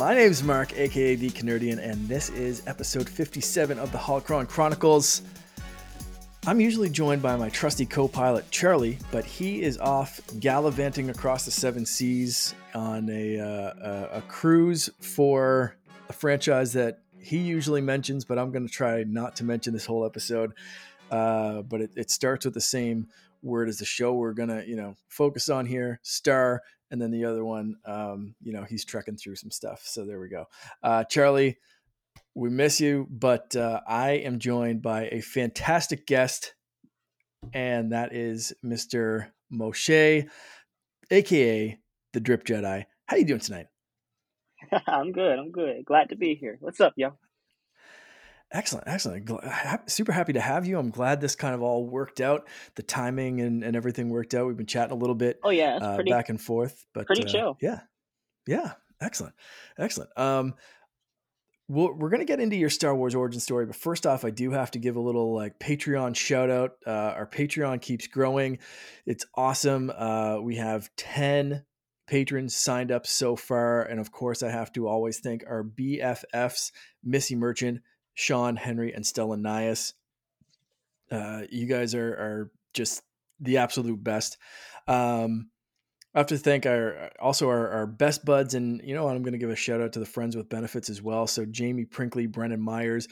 My name's Mark, aka The Canardian, and this is episode 57 of the Holocron Chronicles. I'm usually joined by my trusty co pilot, Charlie, but he is off gallivanting across the seven seas on a, uh, a, a cruise for a franchise that he usually mentions, but I'm going to try not to mention this whole episode. Uh, but it, it starts with the same word as the show we're going to, you know, focus on here Star. And then the other one, um, you know, he's trekking through some stuff. So there we go. Uh, Charlie, we miss you, but uh, I am joined by a fantastic guest, and that is Mr. Moshe, aka the Drip Jedi. How you doing tonight? I'm good. I'm good. Glad to be here. What's up, yo? Excellent, excellent. Super happy to have you. I'm glad this kind of all worked out. The timing and, and everything worked out. We've been chatting a little bit. Oh yeah, uh, pretty, back and forth, but pretty uh, chill. Yeah, yeah, excellent, excellent. Um, well, we're gonna get into your Star Wars origin story, but first off, I do have to give a little like Patreon shout out. Uh, our Patreon keeps growing. It's awesome. Uh, we have ten patrons signed up so far, and of course, I have to always thank our BFFs, Missy Merchant. Sean, Henry, and Stella Nias. Uh, you guys are, are just the absolute best. Um, I have to thank our also our, our best buds, and you know what? I'm going to give a shout out to the friends with benefits as well. So Jamie Prinkley, Brennan Myers,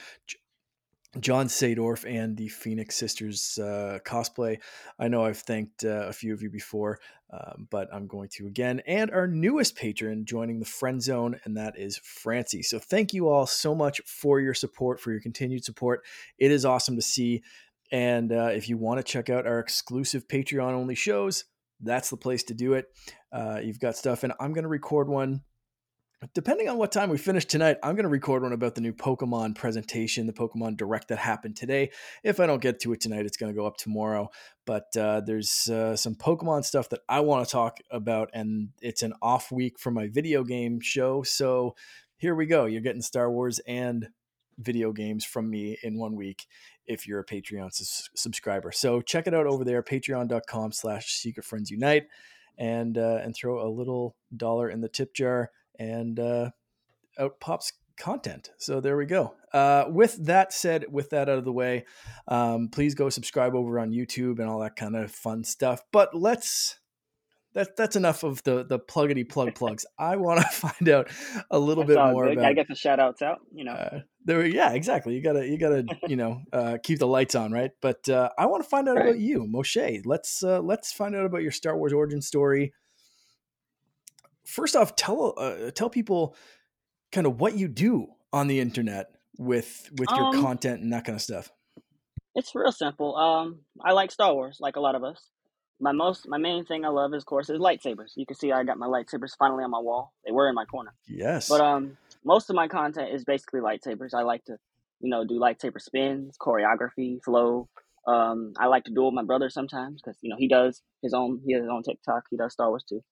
John Sadorf and the Phoenix Sisters uh, cosplay. I know I've thanked uh, a few of you before, um, but I'm going to again. And our newest patron joining the friend zone, and that is Francie. So thank you all so much for your support, for your continued support. It is awesome to see. And uh, if you want to check out our exclusive Patreon only shows, that's the place to do it. Uh, you've got stuff, and I'm going to record one depending on what time we finish tonight, I'm going to record one about the new Pokemon presentation, the Pokemon Direct that happened today. If I don't get to it tonight, it's going to go up tomorrow. But uh, there's uh, some Pokemon stuff that I want to talk about, and it's an off week for my video game show. So here we go. You're getting Star Wars and video games from me in one week if you're a Patreon subscriber. So check it out over there, patreon.com slash secret friends unite and, uh, and throw a little dollar in the tip jar and uh, out pops content. So there we go. Uh, with that said, with that out of the way, um, please go subscribe over on YouTube and all that kind of fun stuff. But let's that that's enough of the the pluggity plug plugs. I want to find out a little that's bit more good. about. Gotta get the shout outs out, you know. Uh, there, yeah, exactly. You gotta, you gotta, you know, uh, keep the lights on, right? But uh, I want to find out right. about you, Moshe. Let's uh, let's find out about your Star Wars origin story first off, tell uh, tell people kind of what you do on the internet with with your Um, content and that kind of stuff. it's real simple. Um, I like Star Wars, like a lot of us. My most, my main thing I love, is, of course, is lightsabers. You can see I got my lightsabers finally on my wall. They were in my corner, Yes. but um, most of my content is basically lightsabers. I like to, you know, do lightsaber spins, choreography, flow. Um, I like to duel my brother sometimes because you know he does his own. He has his own TikTok. He does Star Wars too,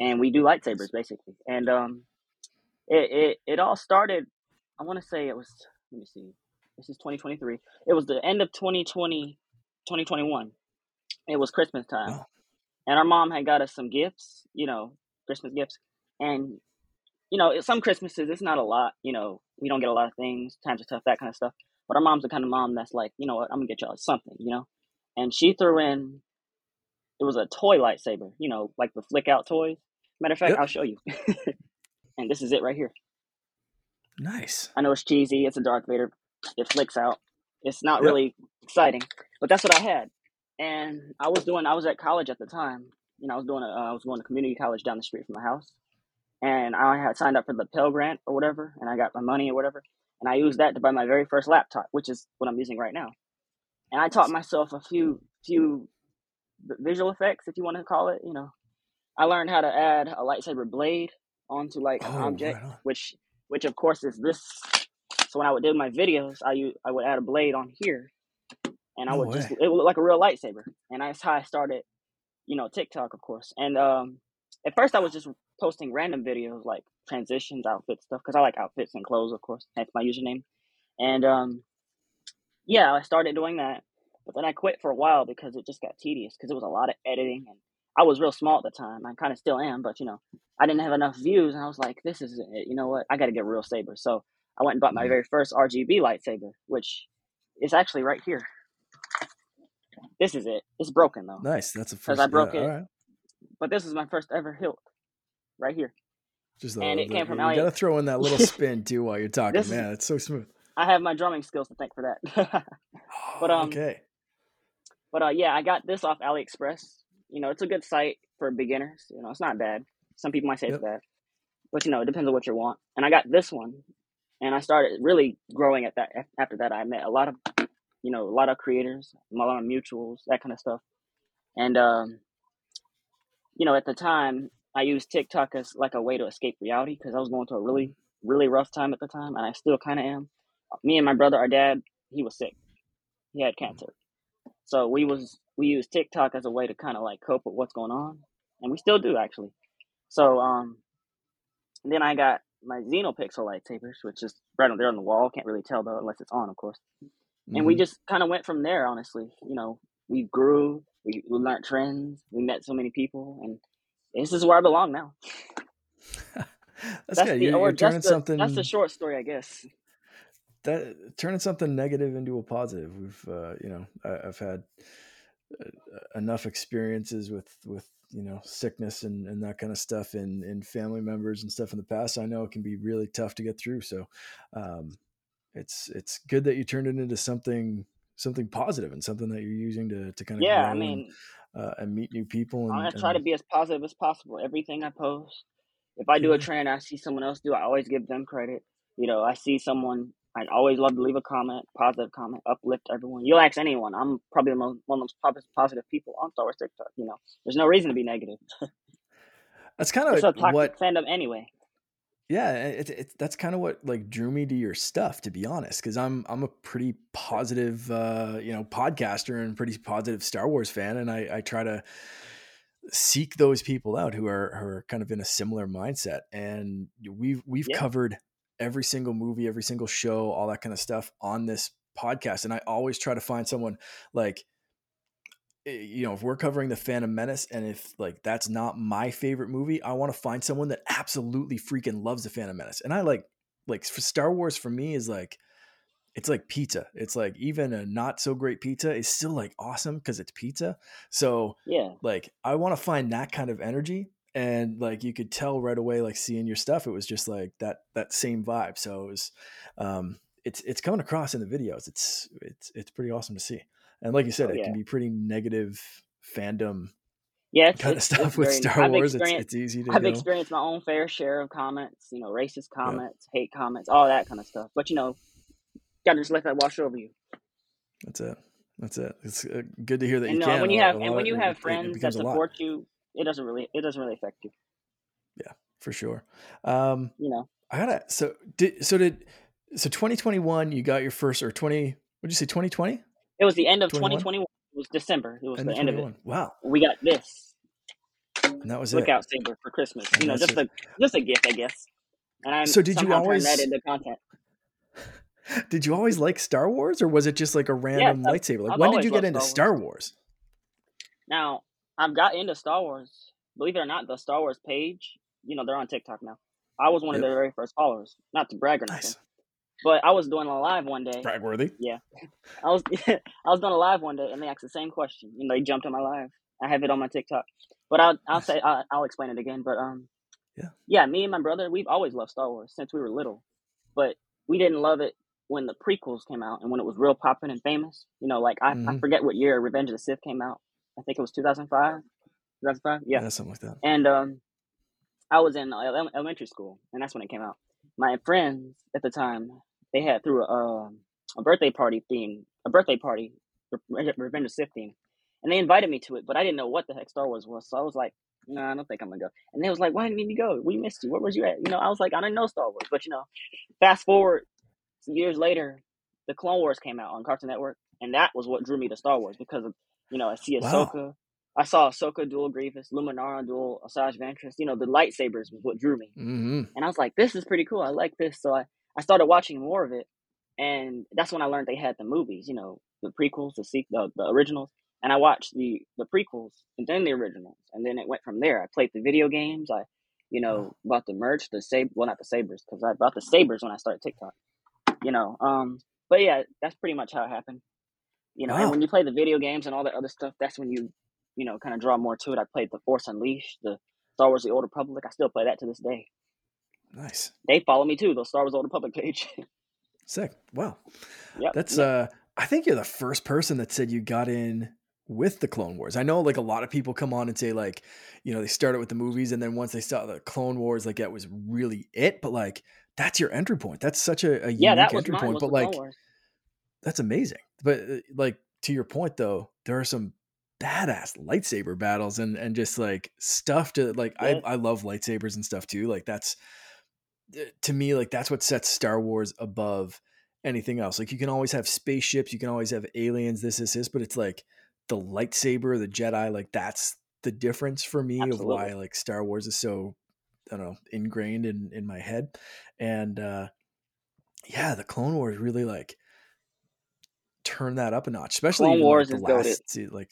and we do lightsabers basically. And um, it it it all started. I want to say it was. Let me see. This is 2023. It was the end of 2020, 2021. It was Christmas time, and our mom had got us some gifts. You know, Christmas gifts, and you know, some Christmases it's not a lot. You know, we don't get a lot of things. Times are tough, that kind of stuff. But our mom's the kind of mom that's like, you know what, I'm gonna get y'all something. You know, and she threw in. It was a toy lightsaber. You know, like the flick out toys. Matter of fact, Yep. I'll show you. and this is it right here. Nice. I know it's cheesy. It's a Darth Vader. It flicks out. It's not Yep. really exciting, but that's what I had. And I was doing. I was at college at the time. You know, I was doing. A, uh, I was going to community college down the street from my house, and I had signed up for the Pell Grant or whatever, and I got my money or whatever, and I used that to buy my very first laptop, which is what I'm using right now. And I taught myself a few few visual effects, if you want to call it. You know, I learned how to add a lightsaber blade onto like an Oh, object, right which which of course is this. So when I would do my videos, I use, I would add a blade on here, and I No would just it would look like a real lightsaber, and that's how I started. You know, TikTok, of course. And um, at first, I was just posting random videos like transitions, outfit stuff, because I like outfits and clothes, of course. That's my username. And um, yeah, I started doing that, but then I quit for a while because it just got tedious because it was a lot of editing, and I was real small at the time. I kind of still am, but you know, I didn't have enough views, and I was like, this is it. You know what? I got to get real saber. So I went and bought my very first RGB lightsaber, which is actually right here. This is it. It's broken though, Nice. That's a first. I broke yeah, it. Right. but this is my first ever hilt, right here. Just the, And it came from you Ali- got to throw in that little spin too while you're talking. This Man, it's so smooth. I have my drumming skills to thank for that. But, um, okay. But uh, yeah, I got this off AliExpress. You know, it's a good site for beginners. You know, it's not bad. Some people might say Yep. it's bad, but you know, it depends on what you want. And I got this one, and I started really growing at that. After that, I met a lot of, you know, a lot of creators, a lot of mutuals, that kind of stuff. And um, you know, at the time, I used TikTok as like a way to escape reality because I was going through a really, really rough time at the time, and I still kind of am. Me and my brother, our dad, he was sick. He had cancer. So we was we use TikTok as a way to kind of like cope with what's going on, and we still do actually. So um, then I got my Xenopixel lightsabers, which is right on there on the wall. Can't really tell though unless it's on, of course. And we Mhm. just kind of went from there. Honestly, you know, we grew, we, we learned trends, we met so many people, and this is where I belong now. that's, good. the You're, or you're turning that's the, something That's the short story, I guess. That turning something negative into a positive. We've, uh, you know, I, I've had uh, enough experiences with with you know sickness and, and that kind of stuff in in family members and stuff in the past. I know it can be really tough to get through. So, um, it's it's good that you turned it into something something positive and something that you're using to to kind of Yeah, I and, mean, uh, and meet new people. And, I'm gonna try to be as positive as possible. Everything I post, if I do a trend, I see someone else do, I always give them credit. You know, I see someone, I always love to leave a comment, positive comment, uplift everyone. You'll ask anyone. I'm probably the most, one of the most positive people on Star Wars TikTok. You know, there's no reason to be negative. that's kind It's a of toxic what fandom anyway. yeah it, it, that's kind of what like drew me to your stuff to be honest because i'm i'm a pretty positive uh you know podcaster and pretty positive star wars fan and i i try to seek those people out who are who are kind of in a similar mindset and we've we've Yeah. covered every single movie every single show all that kind of stuff on this podcast and i always try to find someone like eh, you know, if we're covering the Phantom Menace and if like that's not my favorite movie, I want to find someone that absolutely freaking loves the Phantom Menace. And I like like for Star Wars for me is like it's like pizza. It's like even a not so great pizza is still like awesome because it's pizza. So Yeah. like I want to find that kind of energy and like you could tell right away like seeing your stuff it was just like that that same vibe. So it was um it's it's coming across in the videos. It's it's it's pretty awesome to see. And like you said, Oh, it can be pretty negative fandom Yeah, it's, kind of stuff with very, Star I've Wars. It's, it's easy to I've go. experienced my own fair share of comments, you know, racist comments, hate comments, all that kind of stuff. But you know, gotta just let that wash over you. That's it. That's it. It's uh, good to hear that And you no, can. when you have and when you have friends that support you, it doesn't really it doesn't really affect you. Yeah, for sure. Um, You know, I gotta. So did so did so 2021. You got your first or 20. What'd you say? 2020. it was the end of 21? 2021. It was December. It was End the end of it. Wow. We got this And that was it. lookout saber for Christmas. And You know, just a just a gift, I guess. And I'm So did you somehow turned that always- into content. Did you always like Star Wars, or was it just like a random I've- lightsaber? Like I've when did you get into Star Star Wars? Now, I've got into Star Wars. Believe it or not, the Star Wars page, you know, they're on TikTok now. I was one of Yep. their very first followers. Not to brag or nothing, Nice. but I was doing a live one day. Bragworthy. I was I was doing a live one day, and they asked the same question. You know, they jumped on my live. I have it on my TikTok, but I'll I'll Nice. say I'll, I'll explain it again. But um, Yeah. yeah. Me and my brother, we've always loved Star Wars since we were little, but we didn't love it when the prequels came out and when it was real popping and famous. You know, like I, I Mhm. forget what year Revenge of the Sith came out. I think it was two thousand five. Two thousand five. Yeah. Yeah, something like that. And um, I was in elementary school, and that's when it came out. My friends at the time, they had through a, um, a birthday party theme, a birthday party, Revenge of Sith theme, and they invited me to it, but I didn't know what the heck Star Wars was, so I was like, no, I don't think I'm gonna go. And they was like, why didn't you go? We missed you. Where was you at? You know, I was like, I didn't know Star Wars, but you know, fast forward years later, the Clone Wars came out on Cartoon Network, and that was what drew me to Star Wars because of you know I see Wow. Ahsoka. I saw Ahsoka duel Grievous, Luminara duel Asajj Ventress. You know, the lightsabers was what drew me. hmm And I was like, this is pretty cool. I like this. So I, I started watching more of it. And that's when I learned they had the movies, you know, the prequels, the, se- the, the originals. and I watched the the prequels and then the originals, and then it went from there. I played the video games. I, you know, bought the merch, the saber. Well, not the sabers, because I bought the sabers when I started TikTok. You know, um, but yeah, that's pretty much how it happened. You know, and when you play the video games and all that other stuff, that's when you, you know, kind of draw more to it. I played the Force Unleashed, the Star Wars: The Old Republic. I still play that to this day. Nice. They follow me too. The Star Wars: Old Republic page. Sick. Wow. yep. That's yep. uh I think you're the first person that said you got in with the Clone Wars. I know like a lot of people come on and say like, you know, they started with the movies and then once they saw the Clone Wars, like that was really it. But like that's your entry point. That's such a, a yeah, unique entry point. But like Wars. That's amazing. But uh, like to your point though, there are some badass lightsaber battles and and just like stuff to like Yeah. I I love lightsabers and stuff too. Like that's uh, to me like that's what sets Star Wars above anything else. Like you can always have spaceships, you can always have aliens, this is this, but it's like the lightsaber, the Jedi, like that's the difference for me of why like Star Wars is so I don't know ingrained in in my head. And uh yeah, the Clone Wars really like turn that up a notch, especially Clone Wars like the is last like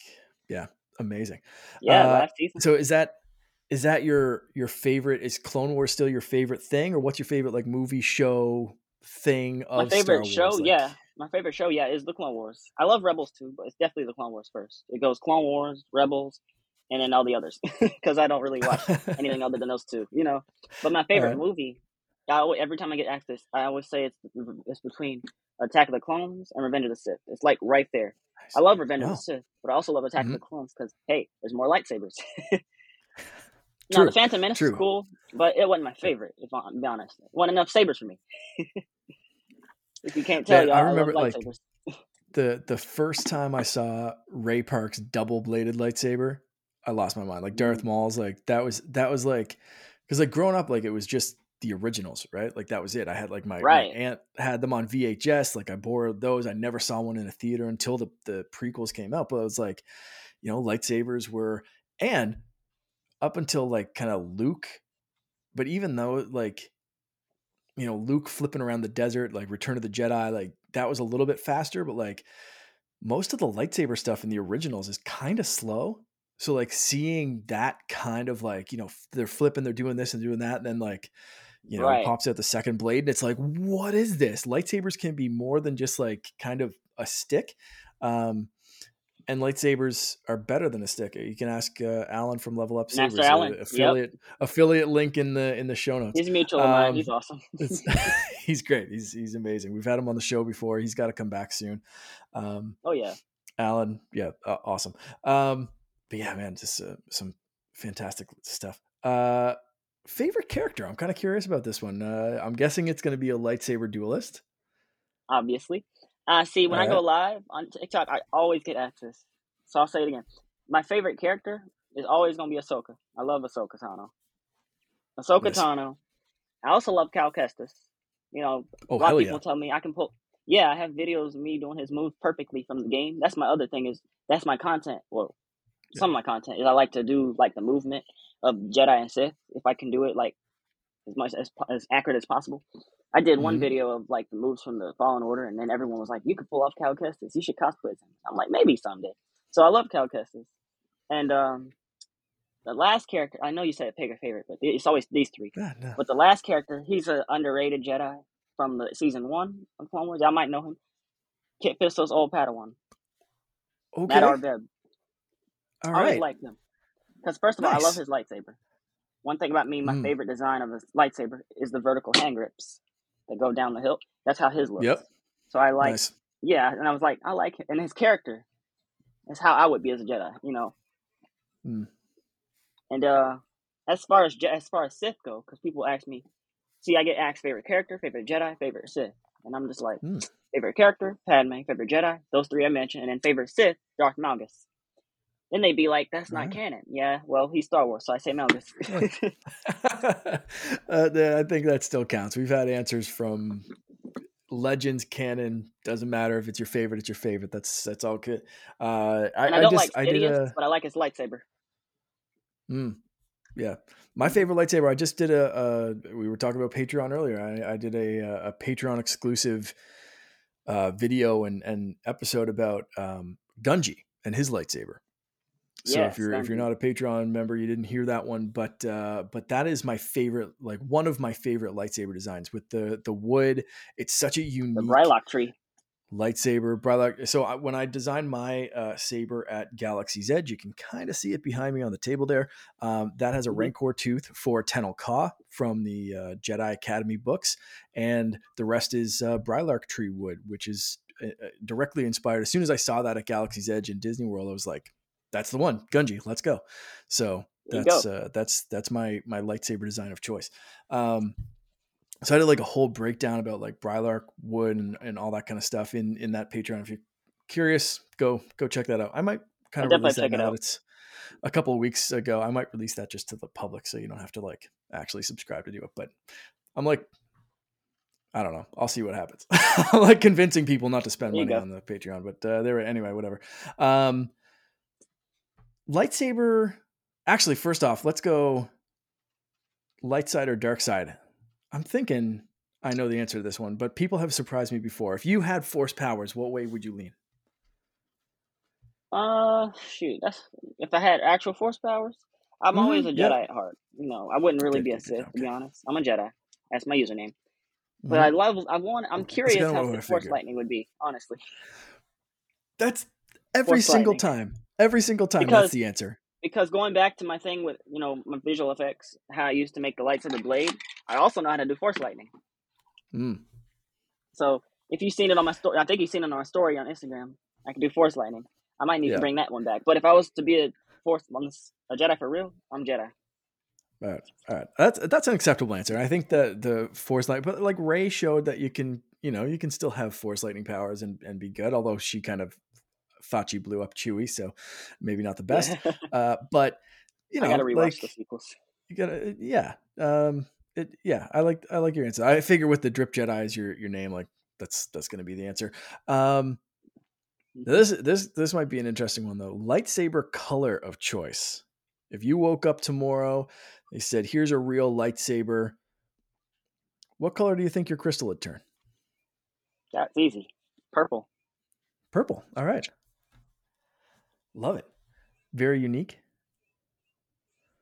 yeah, amazing. Yeah, Uh last season. so is that is that your your favorite is Clone Wars still your favorite thing or what's your favorite like movie show thing My of Star favorite show, like yeah, my favorite show, yeah, is the Clone Wars. I love Rebels too, but it's definitely the Clone Wars first. It goes Clone Wars, Rebels, and then all the others because I don't really watch anything other than those two, you know. But my favorite right. movie, I always, every time I get asked this, I always say it's it's between Attack of the Clones and Revenge of the Sith. It's like right there. I love Revenge of the Sith, but I also love Attack of Mhm. the Clones because hey, there's more lightsabers. now the Phantom Menace is cool, but it wasn't my favorite. If I'm be honest, it wasn't enough sabers for me. if you can't tell, I y'all, I remember like the the first time I saw Ray Park's double bladed lightsaber, I lost my mind. Like Darth Mm, Maul's, like that was that was like because like growing up, like it was just the originals, right? Like that was it. I had like my my aunt had them on VHS. Like I borrowed those. I never saw one in a theater until the the prequels came out. But it was like, you know, lightsabers were and up until like kind of Luke. But even though like you know Luke flipping around the desert, like Return of the Jedi, like that was a little bit faster. But like most of the lightsaber stuff in the originals is kind of slow. So like seeing that kind of like you know they're flipping, they're doing this and doing that, and then like you know he Right. pops out the second blade, and it's like what is this? Lightsabers can be more than just like kind of a stick. Um, and lightsabers are better than a stick. You can ask uh, Alan from Level Up Sabers, uh, Allen. Yep. affiliate affiliate link in the in the show notes. He's mutual of mine. He's Um, awesome. he's great. He's he's amazing. We've had him on the show before. He's got to come back soon. Um, oh yeah. Alan, yeah, uh, awesome. Um, but yeah, man, just uh, some fantastic stuff. Uh, favorite character? I'm kind of curious about this one. Uh, I'm guessing it's going to be a lightsaber duelist. Obviously. Uh see when All I go right. live on TikTok, I always get asked this. So I'll say it again. My favorite character is always gonna be Ahsoka. I love Ahsoka Tano. Ahsoka Nice. Tano. I also love Cal Kestis. You know, Oh a lot of people yeah! tell me I can pull. Yeah, I have videos of me doing his moves perfectly from the game. That's my other thing is that's my content. Well, Yeah. some of my content is I like to do like the movement of Jedi and Sith if I can do it like as much as as accurate as possible. I did one hmm video of like the moves from the Fallen Order, and then everyone was like, "You could pull off Cal Kestis. You should cosplay him." I'm like, maybe someday. So I love Cal Kestis, and um, the last character I know you said pick a favorite, but it's always these three. No. But the last character, he's an underrated Jedi from the season one of Clone Wars. Y'all might know him. Kit Fisto's old Padawan, Matt Okay. Arbeb. All I always right. liked him because first of all, I love his lightsaber. One thing about me, my Mm. favorite design of his lightsaber is the vertical hand grips that go down the hilt. That's how his looks. Yep. So I like, Nice. yeah, and I was like, I like it. And his character is how I would be as a Jedi, you know. Mm. And uh, as far as as far as Sith go, because people ask me, see, I get asked favorite character, favorite Jedi, favorite Sith, and I'm just like, Mm. favorite character, Padme, favorite Jedi, those three I mentioned, and then favorite Sith, Darth Malgus. Then they'd be like, that's not canon. Yeah, well, he's Star Wars, so I say no. uh, I think that still counts. We've had answers from legends, canon. Doesn't matter if it's your favorite; it's your favorite. That's that's all good. Uh, I, I I don't just like I did a but I like his lightsaber. mm, yeah. My favorite lightsaber. I just did a. Uh, we were talking about Patreon earlier. I, I did a a Patreon exclusive uh, video and and episode about um, Gungi and his lightsaber. So Yes, if you're if you're not a Patreon member, you didn't hear that one, but uh, but that is my favorite, like one of my favorite lightsaber designs with the the wood. It's such a The unique Brylark tree. lightsaber. Brother, so I, when I designed my uh, saber at Galaxy's Edge, you can kind of see it behind me on the table there. Um, that has a Mhm. Rancor tooth for Tenel Ka from the uh, Jedi Academy books, and the rest is uh, Brylark tree wood, which is uh, uh, directly inspired. As soon as I saw that at Galaxy's Edge in Disney World, I was like, "That's the one, Gungi. Let's go." So that's go. uh, that's that's my my lightsaber design of choice. Um, so I did like a whole breakdown about like Brylark wood and, and all that kind of stuff in in that Patreon. If you're curious, go go check that out. I might kind I'll of release that check it out. It's a couple of weeks ago. I might release that just to the public, so you don't have to like actually subscribe to do it. But I'm like, I don't know. I'll see what happens. Like convincing people not to spend money go. on the Patreon, but uh, there anyway. Whatever. Um, lightsaber. Actually, first off, let's go light side or dark side. I'm thinking I know the answer to this one, but people have surprised me before. If you had force powers, what way would you lean? Uh, shoot. That's if I had actual force powers. I'm always Mhm, a yep. Jedi at heart. You know, I wouldn't really be a Sith to be honest. I'm a Jedi. That's my username. But Mhm. I love. I want. I'm curious how the force lightning would be. Honestly, That's every Force single lightning. time. Every single time. Because- that's the answer. because going back to my thing with you know my visual effects, how I used to make the lights of the blade. I also know how to do force lightning. Mm. So if you've seen it on my story, I think you've seen it on my story on Instagram. I can do force lightning. I might need Yeah. to bring that one back. But if I was to be a force, a Jedi for real, I'm Jedi. All right, all right. That's that's an acceptable answer. I think that the force light, but like Rey showed that you can, you know, you can still have force lightning powers and and be good. Although she kind of thought she blew up Chewie, so maybe not the best. Uh, but you know, I gotta rewatch like the sequels. you gotta, yeah, um, it, yeah. I like I like your answer. I figure with the drip Jedi as your your name, like that's that's gonna be the answer. Um, this this this might be an interesting one though. Lightsaber color of choice. If you woke up tomorrow, they said, "Here's a real lightsaber." What color do you think your crystal would turn? That's easy. Purple. Purple. All right. Love it. Very unique.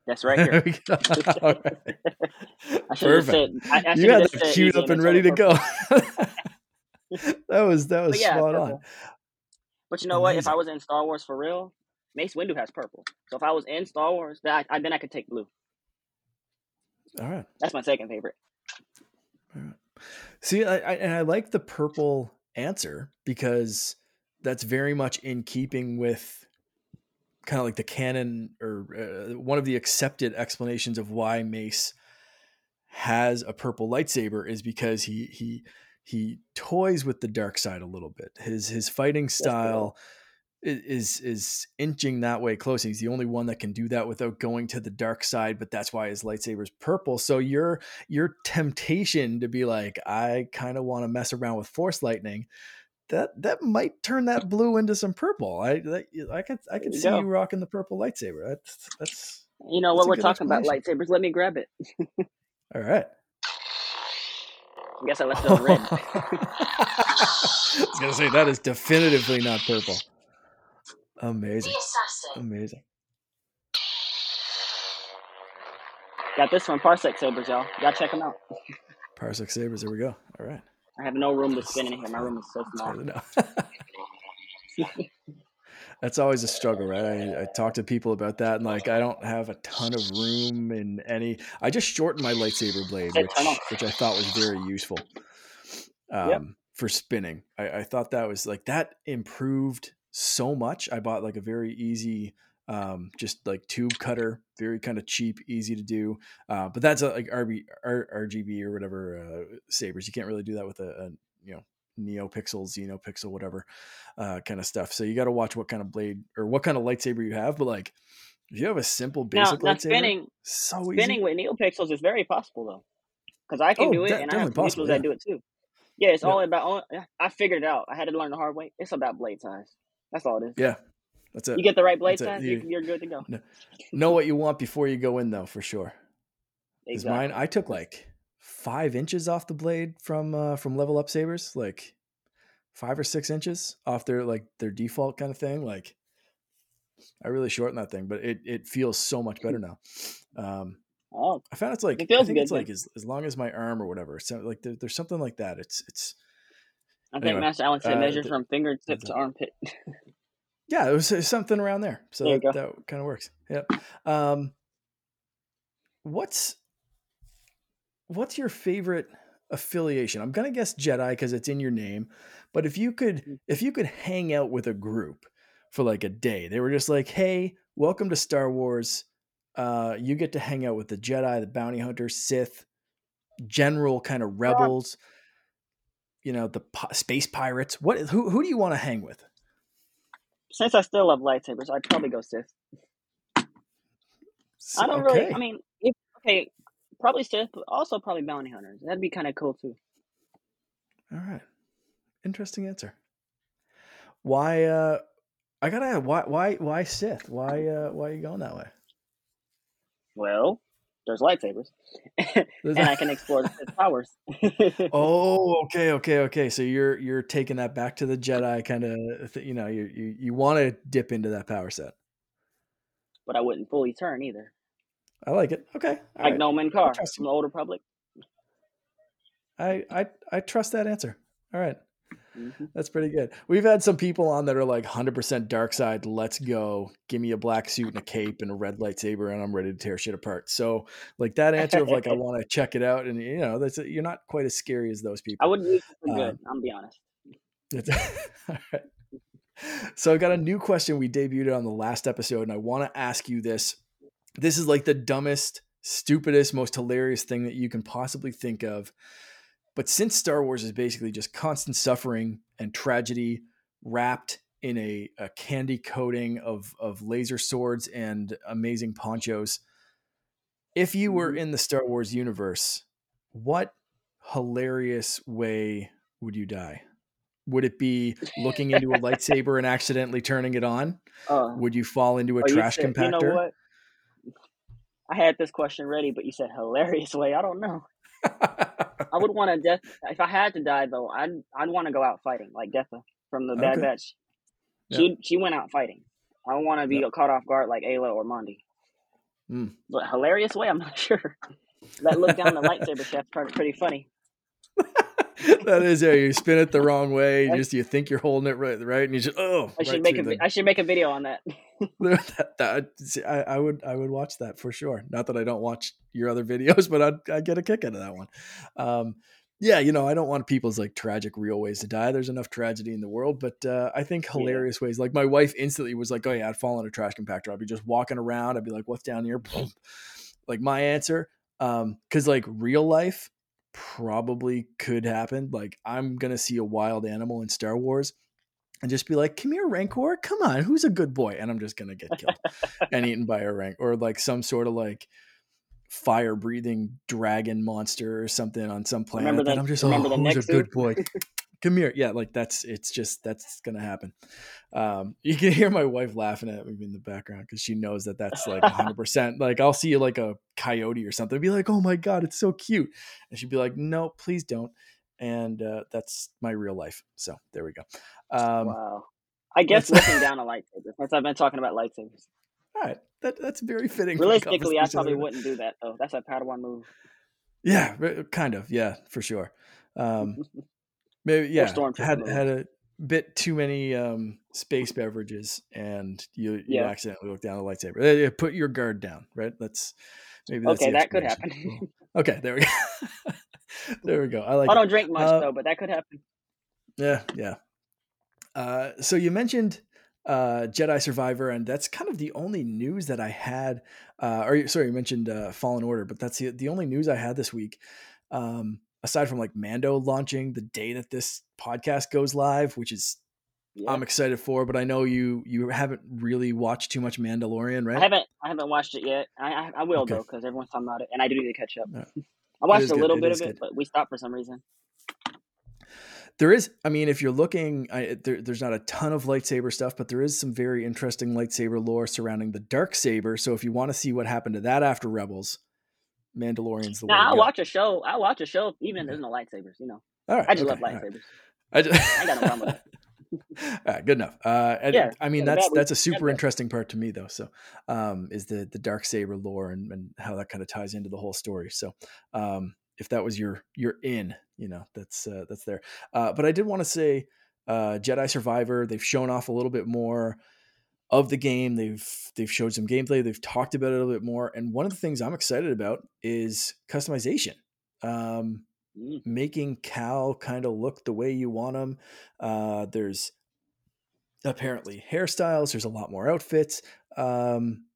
That's right here. There we go. All right. I Perfect. said. I, I you had that queued up and ready to go. that was that was yeah, spot on. But you know what? If I was in Star Wars for real, Mace Windu has purple. So if I was in Star Wars, then I, I then I could take blue. All right. That's my second favorite. See, I, I and I like the purple answer because that's very much in keeping with kind of like the canon or uh, one of the accepted explanations of why Mace has a purple lightsaber is because he he he toys with the dark side a little bit. His his fighting style is is inching that way close. He's the only one that can do that without going to the dark side, but that's why his lightsaber's purple. So your your temptation to be like, I kind of want to mess around with force lightning, that that might turn that blue into some purple. I that, I could I could you see go. you rocking the purple lightsaber. That's that's You know That's what we're talking about lightsabers. Let me grab it. all right. I guess I left it on red. I was gonna say that is definitively not purple. Amazing, amazing. Got this from Parsec Sabers, y'all. Y'all check them out. Parsec sabers. There we go. All right. I have no room to spin in here. My room is so small. hard to know. That's always a struggle, right? I, I talk to people about that, and like I don't have a ton of room in any. I just shortened my lightsaber blade, which which I thought was very useful um, Yep. for spinning. I, I thought that was like that improved so much. I bought like a very easy, um, just like tube cutter, very kind of cheap, easy to do. Uh, but that's a, like RB, R, RGB or whatever uh, sabers. You can't really do that with a, a you know NeoPixel, Xenopixel, whatever uh, kind of stuff. So you got to watch what kind of blade or what kind of lightsaber you have. But like, if you have a simple Now, basic now lightsaber, spinning so spinning easy. with neopixels is very possible though, because I can Oh, do it, de- and I have possible, yeah. that do it too. Yeah, it's Yeah. all about. I figured it out. I had to learn the hard way. It's about blade size. That's all it is. Yeah, that's it. You get the right blade size, You- you're good to go. know what you want before you go in, though, for sure. Because Exactly. mine, I took like five inches off the blade from uh, from level up sabers, like five or six inches off their like their default kind of thing. Like I really shortened that thing, but it it feels so much better now. Um, Oh, I found it's like It feels I think good it's like as, as long as my arm or whatever. So like there, there's something like that. It's it's I think Anyway, Master Allen said uh, measure from fingertip to armpit. yeah, it was uh, something around there. So There that, that kind of works. Yep. Um, what's what's your favorite affiliation? I'm gonna guess Jedi because it's in your name. But if you could Mm. if you could hang out with a group for like a day, they were just like, "Hey, welcome to Star Wars. Uh, you get to hang out with the Jedi, the bounty hunter, Sith, general kind of rebels. You know, the space pirates. What? Who? Who do you want to hang with? Since I still love lightsabers, I'd probably go Sith. I don't really. I mean, if, okay, probably Sith, but also probably bounty hunters. That'd be kind of cool too. All right. Interesting answer. Why uh I gotta ask, why why why Sith? Why uh why are you going that way? Well, there's lightsabers, and I can explore the powers. oh, okay, okay, okay. So you're you're taking that back to the Jedi kind of th- you know, you you, you want to dip into that power set. but I wouldn't fully turn either. I like it. Okay. All Like right. Nolan Carr trust from the Old Republic. I I I trust that answer. All right. Hmm That's pretty good. We've had some people on that are like 100% dark side. Let's go. Give me a black suit and a cape and a red lightsaber, and I'm ready to tear shit apart. So, like that answer of like I want to check it out, and you know, that's you're not quite as scary as those people. I wouldn't use it for Um, good. I'm be honest. All right. So I got a new question we debuted on the last episode, and I want to ask you this. This is like the dumbest, stupidest, most hilarious thing that you can possibly think of. But since Star Wars is basically just constant suffering and tragedy wrapped in a, a candy coating of, of laser swords and amazing ponchos, if you were Mhm. in the Star Wars universe, what hilarious way would you die? Would it be looking into a lightsaber and accidentally turning it on? Uh, Would you fall into a oh, trash said- compactor? You know what? I had this question ready, but you said hilarious way. I don't know. I would want to death if I had to die though. I'd I'd want to go out fighting like Depa from the Bad Okay. Batch. Yeah. She she went out fighting. I don't want to be Yeah. caught off guard like Aayla or Mundi. Mm. But hilarious way, I'm not sure. That look down the lightsaber shaft part is pretty funny. that is yeah, you spin it the wrong way. You just you think you're holding it right, right, and you just oh, I should right make a vi- I should make a video on that. that, that- see, I, I would I would watch that for sure. Not that I don't watch your other videos, but I'd I get a kick out of that one. Um, yeah, you know, I don't want people's like tragic real ways to die. There's enough tragedy in the world, but uh, I think Yeah. hilarious ways. Like my wife instantly was like, "Oh yeah, I'd fall in a trash compactor. I'd be just walking around. I'd be like, what's down here?" like my answer, um, because like real life probably could happen. Like I'm gonna see a wild animal in Star Wars. And just be like, come here, Rancor. Come on, who's a good boy? And I'm just gonna get killed and eaten by a rank, or like some sort of like fire breathing dragon monster or something on some planet. Remember the- I'm just remember oh, who's a next good boy. Come here, yeah. Like that's it's just that's gonna happen. Um, you can hear my wife laughing at me in the background because she knows that that's like 100. percent Like I'll see you like a coyote or something, be like, oh my god, it's so cute, and she'd be like, no, please don't. And uh, that's my real life. So there we go. Um, wow. I guess looking down a lightsaber. Since I've been talking about lightsabers. All right, that, that's very fitting. Realistically, I probably wouldn't do that though. That's a Padawan move. Yeah, kind of. Yeah, for sure. Um, maybe yeah. Had had a bit too many um, space beverages, and you you Yeah. accidentally look down the lightsaber. Put your guard down. Right. That's maybe that's okay, that could happen. Okay, there we go. there we go. I like. I don't drink much Uh, though, but that could happen. Yeah, yeah. Uh, so you mentioned uh, Jedi Survivor, and that's kind of the only news that I had. Uh, or sorry, you mentioned uh, Fallen Order, but that's the, the only news I had this week. Um, aside from like Mando launching the day that this podcast goes live, which is Yeah. I'm excited for. But I know you you haven't really watched too much Mandalorian, right? I haven't I haven't watched it yet. I I, I will Okay. though because everyone's talking about it, and I do need to catch up. I watched a little It bit of good. it, but we stopped for some reason. There is, I mean, if you're looking, I, there, there's not a ton of lightsaber stuff, but there is some very interesting lightsaber lore surrounding the dark saber. So if you want to see what happened to that after Rebels, Mandalorian's the. Now I'll watch a show. I'll watch a show even if there's no lightsabers. You know, All right, I just okay, love all right. lightsabers. I, just, I got no problem with that. all right, good enough. Uh, and, Yeah, I mean that's that's a super interesting part to me though. So, um, is the the dark saber lore and, and how that kind of ties into the whole story. So, um, if that was your your in, you know, that's uh, that's there. Uh, but I did want to say, uh, Jedi Survivor. They've shown off a little bit more of the game. They've they've showed some gameplay. They've talked about it a little bit more. And one of the things I'm excited about is customization. Um, Mm. making Cal kind of look the way you want him. Uh, there's apparently hairstyles. There's a lot more outfits. Um,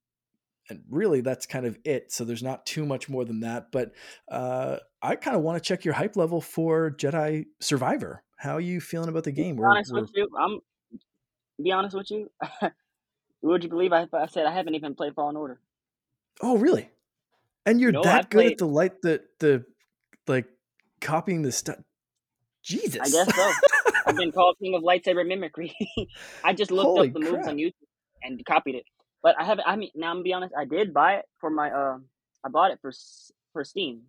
and really, that's kind of it. So there's not too much more than that. But uh, I kind of want to check your hype level for Jedi Survivor. How are you feeling about the game? We're- honest we're- with you, I'm be honest with you. would you believe I, I said I haven't even played Fallen Order? oh, really? And you're No, that I good at the light, the the like copying the stuff. Jesus, I guess so. I've been called king of lightsaber mimicry. I just looked Holy up the moves on YouTube and copied it. But I haven't. I mean, now I'm gonna be honest. I did buy it for my. Uh, I bought it for for Steam,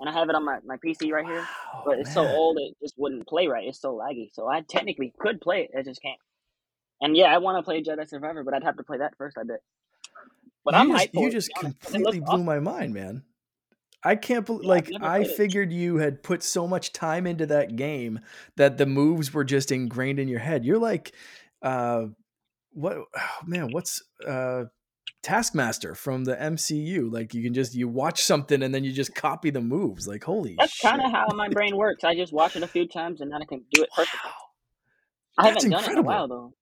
and I have it on my, my PC right here. But it's so old it just wouldn't play right. It's so laggy. So I technically could play it. I just can't. And yeah, I want to play Jedi Survivor, but I'd have to play that first. I bet. But you I'm just, you just be honest, 'cause it completely blew awesome. my mind, man. I can't believe, Yeah, like, I played it. figured you had put so much time into that game that the moves were just ingrained in your head. You're like, uh, what, oh, man, what's, uh, Taskmaster from the MCU. Like, you can just, you watch something and then you just copy the moves. Like, holy That's kind of how my brain works. I just watch it a few times and then I can do it perfectly. Wow. I haven't done it in a while though.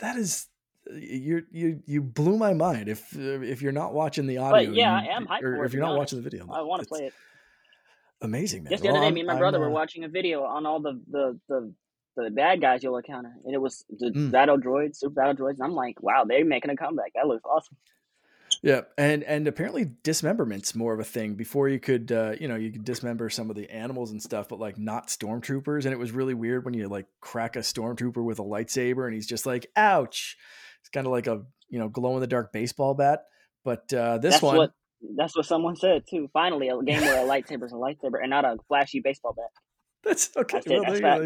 That is, you you you blew my mind. If uh, if you're not watching the audio, But yeah, you- I am hyped or if you're not watching the video, I want to play it. Amazing, man. Just the Well, other day, me and my I'm, brother uh, were watching a video on all the the the, the bad guys you'll encounter, and it was the Mm. battle droids, super battle droids. And I'm like, wow, they're making a comeback. That looks awesome. Yeah, and and apparently dismemberment's more of a thing. Before you could, uh, you know, you could dismember some of the animals and stuff, but like not stormtroopers. And it was really weird when you like crack a stormtrooper with a lightsaber, and he's just like, "Ouch!" It's kind of like a you know glow in the dark baseball bat. But uh, this that's one, what that's what someone said too. Finally, a game where a lightsaber's a lightsaber and not a flashy baseball bat. that's okay. That's well, That's there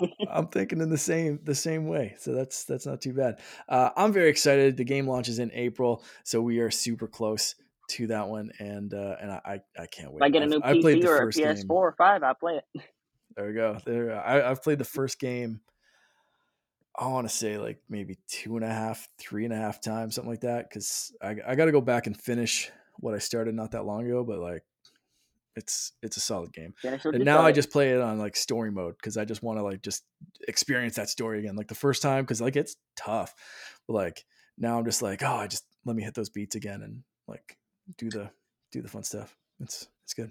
you go. I'm thinking in the same the same way. So that's that's not too bad. Uh, I'm very excited. The game launches in April, so we are super close to that one, and uh, and I I, I can't wait. If I get a new I played PC the or a PS4 game. or five, I play it. There we go. There, I, I've played the first game. I want to say like maybe two and a half, three and a half times, something like that. Because I, I got to go back and finish what I started not that long ago. But like, it's it's a solid game. What And now I just play it on like story mode because I just want to like just experience that story again. Like the first time, because like it's tough. But like now I'm just like, oh, I just let me hit those beats again and like do the do the fun stuff. It's it's good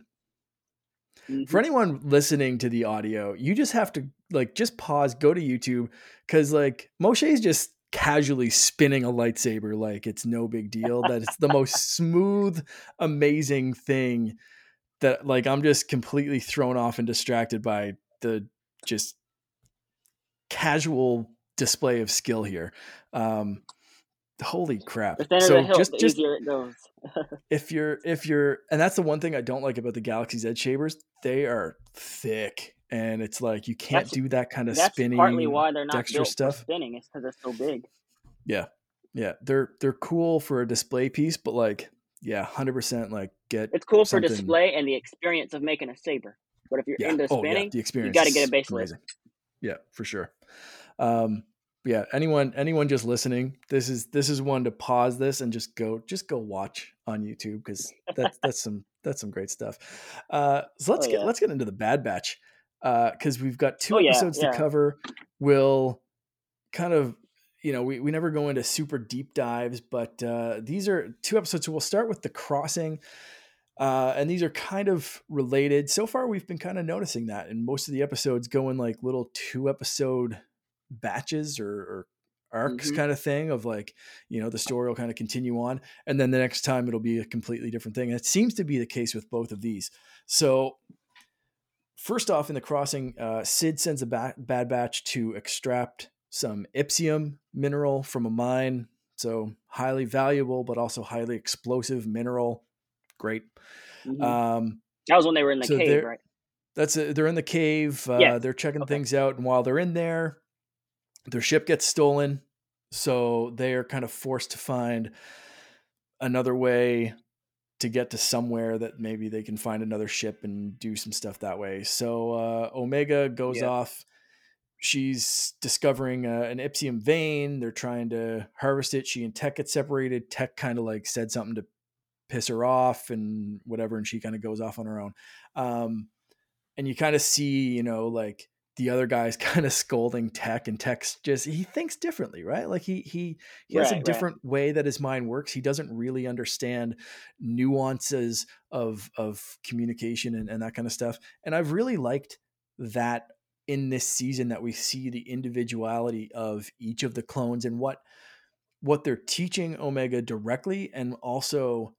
Mhm. for anyone listening to the audio, you just have to like just pause, go to YouTube, because like Moshe is just casually spinning a lightsaber like it's no big deal. that it's the most smooth, amazing thing that like I'm just completely thrown off and distracted by the just casual display of skill here. Um holy crap. So the hill, just the just easier it goes. if you're if you're and that's the one thing I don't like about the Galaxy's Edge Sabers, they are thick and it's like you can't That's- do that kind of That's spinning. partly why they're not dexter stuff. spinning. It's because it's so big. Yeah. Yeah. They're they're cool for a display piece, but like yeah, hundred percent like get It's cool for display and the experience of making a saber. But if you're yeah. into oh yeah, spinning, the experience. gotta get a base. Yeah, for sure. Um yeah, anyone anyone just listening, this is this is one to pause this and just go just go watch on YouTube because that's that's some that's some great stuff. Uh so let's Oh, get yeah. let's get into the Bad Batch. Uh because we've got two Oh, episodes to cover. We'll kind of you know, we, we never go into super deep dives, but uh, these are two episodes. So we'll start with the crossing. Uh, and these are kind of related. So far, we've been kind of noticing that, and most of the episodes go in like little two episode batches or, or arcs Mhm. kind of thing of like, you know, the story will kind of continue on. And then the next time it'll be a completely different thing. And it seems to be the case with both of these. So, first off, in the crossing, uh, Cid sends a ba- bad batch to extract some ipsium mineral from a mine. So, highly valuable, but also highly explosive mineral. Great. Mhm. Um, that was when they were in the so cave, right? that's a, they're in the cave. Uh, Yeah. They're checking Okay. things out, and while they're in there, their ship gets stolen, so they are kind of forced to find another way to get to somewhere that maybe they can find another ship and do some stuff that way. So uh, Omega goes Yeah. off. She's discovering uh, an Ipsium vein. They're trying to harvest it. She and Tech get separated. Tech kind of like said something to piss her off and whatever, and she kind of goes off on her own. Um, and you kind of see, you know, like the other guy's kind of scolding Tech, and Tech's just he thinks differently, right? Like he he he has Right, a right. different way that his mind works. He doesn't really understand nuances of of communication and, and that kind of stuff. And I've really liked that in this season that we see the individuality of each of the clones and what what they're teaching Omega directly and also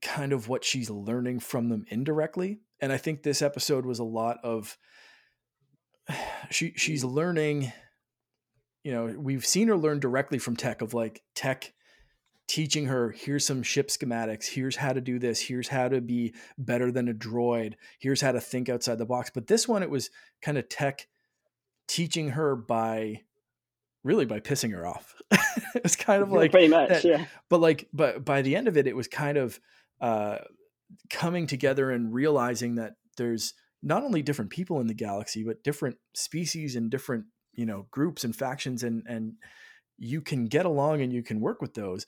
kind of what she's learning from them indirectly. And I think this episode was a lot of she she's learning you know, we've seen her learn directly from tech of like tech teaching her here's some ship schematics. Here's how to do this. Here's how to be better than a droid. Here's how to think outside the box. But this one it was kind of tech teaching her by really by pissing her off. It's kind of like pretty much, that- yeah. but like but by the end of it it was kind of uh coming together and realizing that there's not only different people in the galaxy but different species and different you know groups and factions and and you can get along and you can work with those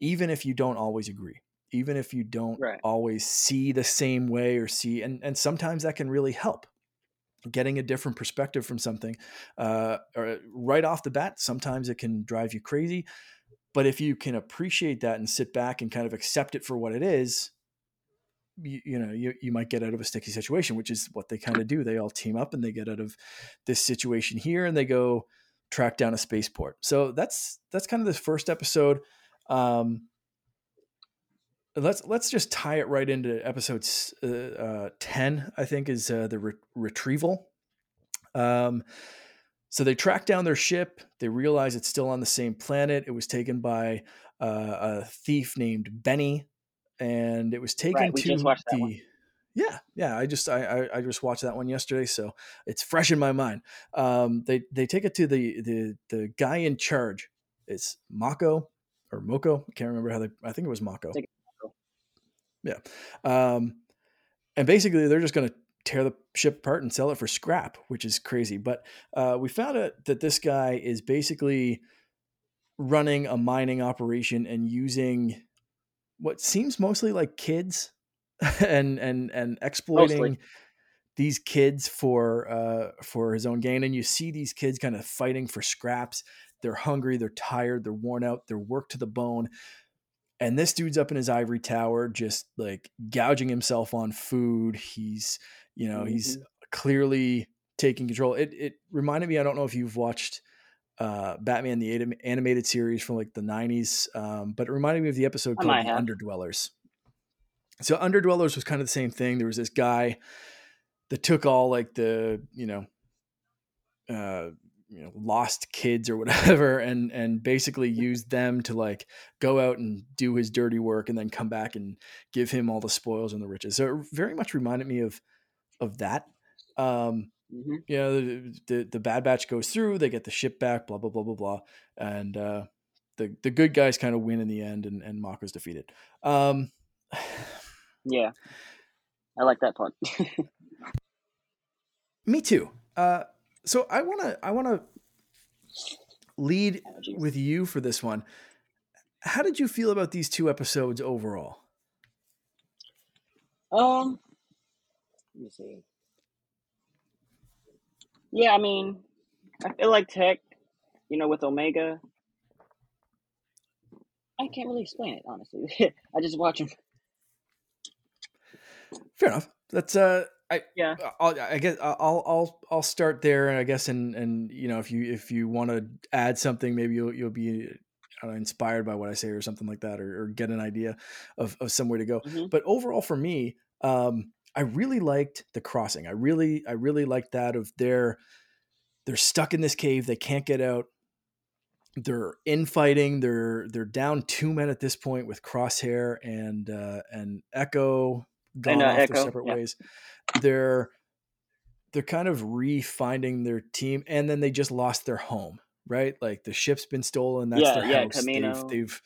even if you don't always agree even if you don't Right. always see the same way or see and and sometimes that can really help. Getting a different perspective from something uh or right off the bat sometimes it can drive you crazy but if you can appreciate that and sit back and kind of accept it for what it is you, you know you, you might get out of a sticky situation which is what they kind of do. They all team up and they get out of this situation here and they go track down a spaceport. So that's that's kind of this first episode um let's let's just tie it right into episodes uh, uh, 10 i think is uh, the re- retrieval. Um so they track down their ship. They realize it's still on the same planet. It was taken by uh, a thief named benny and it was taken Right, to just watched that the one. yeah yeah i just I, I i just watched that one yesterday so it's fresh in my mind. Um they they take it to the the the guy in charge. It's mako or moko? I can't remember how they i think it was mako. Yeah. Um and basically they're just going to tear the ship apart and sell it for scrap which is crazy. But uh we found out that this guy is basically running a mining operation and using what seems mostly like kids and and and exploiting these kids for uh for his own gain. And you see these kids kind of fighting for scraps they're hungry they're tired they're worn out they're worked to the bone and this dude's up in his ivory tower just like gouging himself on food he's you know he's clearly taking control it it reminded me i don't know if you've watched uh, Batman the anim- animated series from like the 90s, um, but it reminded me of the episode called The. Underdwellers. So Underdwellers was kind of the same thing. There was this guy that took all like the you know, uh, you know, lost kids or whatever, and and basically used them to like go out and do his dirty work, and then come back and give him all the spoils and the riches. So it very much reminded me of of that. Um, hmm you know the, the the bad batch goes through they get the ship back blah blah blah blah blah and uh the the good guys kind of win in the end and and Mako's defeated um Yeah, I like that part. me too uh so i want to i want to lead with you for this one how did you feel about these two episodes overall Um, let me see. Yeah, I mean, I feel like Tech, you know, with Omega, I can't really explain it honestly. I just watch him. fair enough that's uh i Yeah, I'll, I guess I'll I'll I'll start there, and I guess, and and you know if you if you want to add something, maybe you'll you'll be know, inspired by what I say or something like that, or, or get an idea of of somewhere to go. Mhm. But overall, for me, um, I really liked the crossing. I really I really liked that of they're they're stuck in this cave, they can't get out. They're infighting. They're they're down two men at this point with Crosshair and uh, and Echo gone uh, off their separate yeah. ways. They're they're kind of refinding their team, and then they just lost their home, right? Like the ship's been stolen. That's Yeah, their yeah, house. Camino. They've, they've,